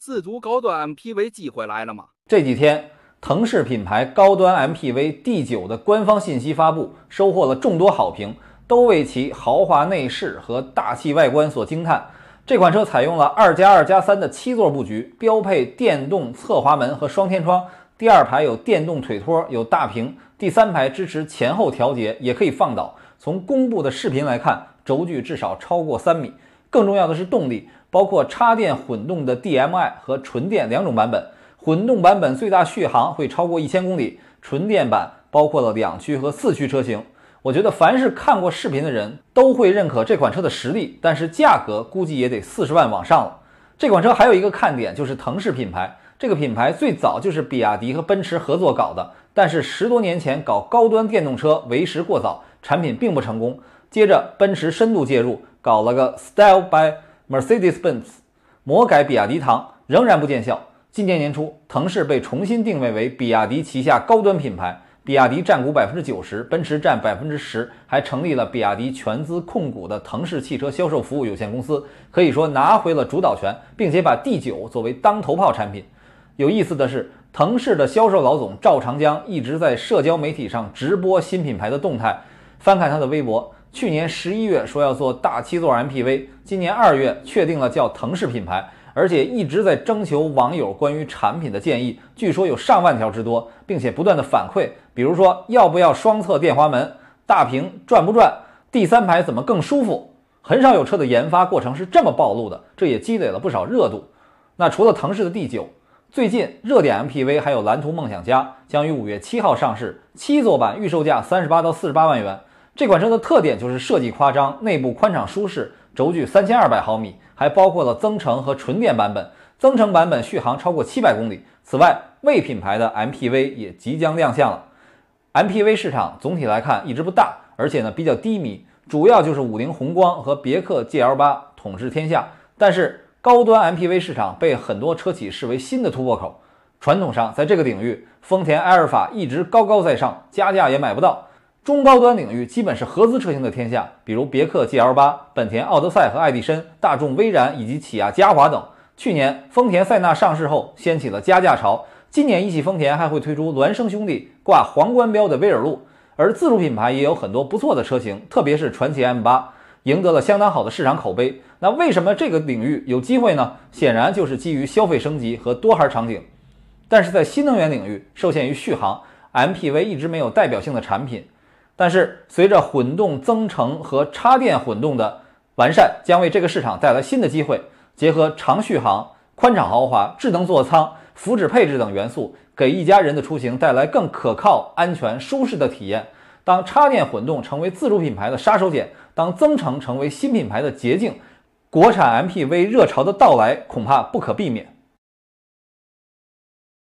自主高端 MPV 机会来了吗？这几天，腾势品牌高端 MPV D9 的官方信息发布，收获了众多好评，都为其豪华内饰和大气外观所惊叹。这款车采用了二加二加三的七座布局，标配电动侧滑门和双天窗，第二排有电动腿托，有大屏，第三排支持前后调节，也可以放倒。从公布的视频来看，轴距至少超过三米。更重要的是动力，包括插电混动的 DMI 和纯电两种版本。混动版本最大续航会超过一千公里，纯电版包括了两驱和四驱车型。我觉得凡是看过视频的人都会认可这款车的实力，但是价格估计也得四十万往上了。这款车还有一个看点就是腾势品牌，这个品牌最早就是比亚迪和奔驰合作搞的，但是十多年前搞高端电动车为时过早，产品并不成功。接着奔驰深度介入，搞了个 Style by Mercedes-Benz，魔改比亚迪唐，仍然不见效。今年年初，腾势被重新定位为比亚迪旗下高端品牌。比亚迪占股百分之九十，奔驰占百分之十，还成立了比亚迪全资控股的腾势汽车销售服务有限公司，可以说拿回了主导权，并且把 D 九作为当头炮产品。有意思的是，腾势的销售老总赵长江一直在社交媒体上直播新品牌的动态。翻看他的微博，去年十一月说要做大七座 MPV，今年二月确定了叫腾势品牌。而且一直在征求网友关于产品的建议，据说有上万条之多，并且不断的反馈，比如说要不要双侧电滑门、大屏转不转、第三排怎么更舒服，很少有车的研发过程是这么暴露的，这也积累了不少热度。那除了腾势的第九最近热点 MPV 还有蓝图梦想家将于五月七号上市，七座版预售价三十八到四十八万元。这款车的特点就是设计夸张，内部宽敞舒适。轴距三千二百毫米，还包括了增程和纯电版本。增程版本续航超过七百公里。此外，魏品牌的 MPV 也即将亮相了。MPV 市场总体来看一直不大，而且呢比较低迷，主要就是五菱宏光和别克 GL 八统治天下。但是高端 MPV 市场被很多车企视为新的突破口。传统上，在这个领域，丰田埃尔法一直高高在上，加价也买不到。中高端领域基本是合资车型的天下，比如别克 GL 八、本田奥德赛和爱迪生、大众威然以及起亚嘉华等。去年丰田塞纳上市后，掀起了加价潮。今年一汽丰田还会推出孪生兄弟挂皇冠标的威尔路，而自主品牌也有很多不错的车型，特别是传祺 M 八，赢得了相当好的市场口碑。那为什么这个领域有机会呢？显然就是基于消费升级和多孩场景。但是在新能源领域，受限于续航，MPV 一直没有代表性的产品。但是，随着混动增程和插电混动的完善，将为这个市场带来新的机会。结合长续航、宽敞豪华、智能座舱、福祉配置等元素，给一家人的出行带来更可靠、安全、舒适的体验。当插电混动成为自主品牌的杀手锏，当增程成为新品牌的捷径，国产 MPV 热潮的到来恐怕不可避免。